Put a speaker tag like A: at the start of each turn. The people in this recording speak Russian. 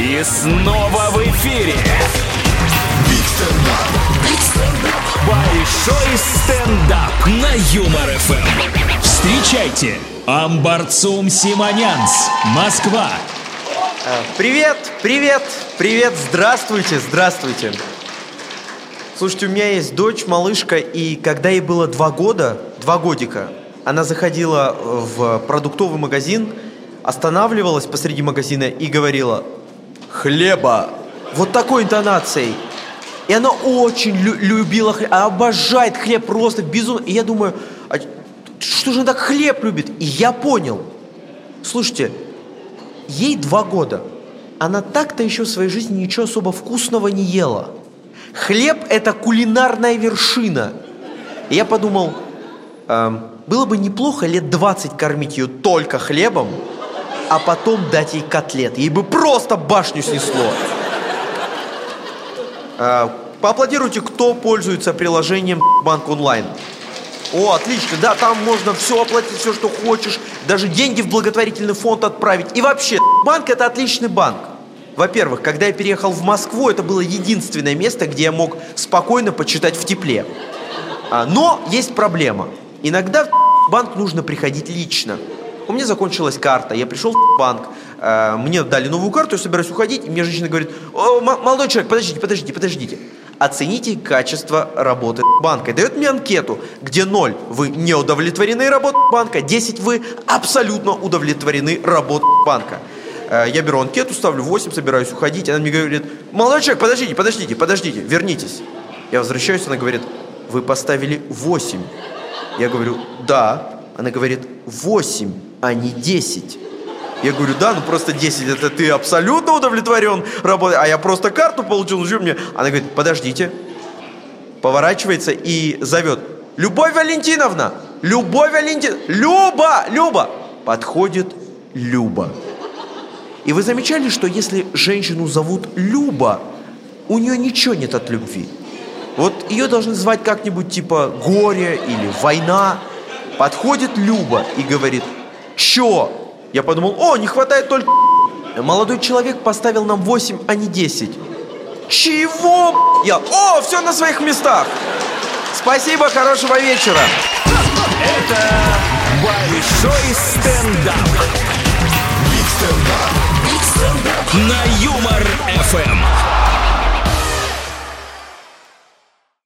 A: И снова в эфире. Большой стендап на Юмор ФМ. Встречайте, Амбарцум Симонянс, Москва.
B: Привет, привет, привет, здравствуйте, здравствуйте. Слушайте, у меня есть дочь, малышка, и когда ей было два года, два годика, она заходила в продуктовый магазин, останавливалась посреди магазина и говорила «Хлеба!» Вот такой интонацией. И она очень лю- любила хлеб, она обожает хлеб просто безумно. И я думаю, а что же она так хлеб любит? И я понял. Слушайте, ей два года. Она так-то еще в своей жизни ничего особо вкусного не ела. Хлеб – это кулинарная вершина. И я подумал, эм, было бы неплохо лет 20 кормить ее только хлебом, а потом дать ей котлет. Ей бы просто башню снесло. Э, поаплодируйте, кто пользуется приложением Банк онлайн. О, отлично, да, там можно все оплатить, все, что хочешь, даже деньги в благотворительный фонд отправить. И вообще, банк это отличный банк. Во-первых, когда я переехал в Москву, это было единственное место, где я мог спокойно почитать в тепле. А, но есть проблема. Иногда в банк нужно приходить лично. У меня закончилась карта, я пришел в банк, э, мне дали новую карту, я собираюсь уходить, и мне женщина говорит, О, молодой человек, подождите, подождите, подождите. Оцените качество работы банка. И дает мне анкету, где 0 вы не удовлетворены работой банка, 10 вы абсолютно удовлетворены работой банка. Э, Я беру анкету, ставлю 8, собираюсь уходить. Она мне говорит, молодой человек, подождите, подождите, подождите, вернитесь. Я возвращаюсь, она говорит, вы поставили 8. Я говорю, да. Она говорит, 8, а не 10. Я говорю, да, ну просто 10, это ты абсолютно удовлетворен работой, а я просто карту получил, ну что мне? Она говорит, подождите. Поворачивается и зовет, Любовь Валентиновна, Любовь Валентиновна, Люба, Люба. Подходит Люба. И вы замечали, что если женщину зовут Люба, у нее ничего нет от любви. Вот ее должны звать как-нибудь типа горе или война. Подходит Люба и говорит, чё? Я подумал, о, не хватает только... Молодой человек поставил нам 8, а не 10. Чего? Я, о, все на своих местах. Спасибо, хорошего вечера.
A: Это Большой стендап. На Юмор ФМ.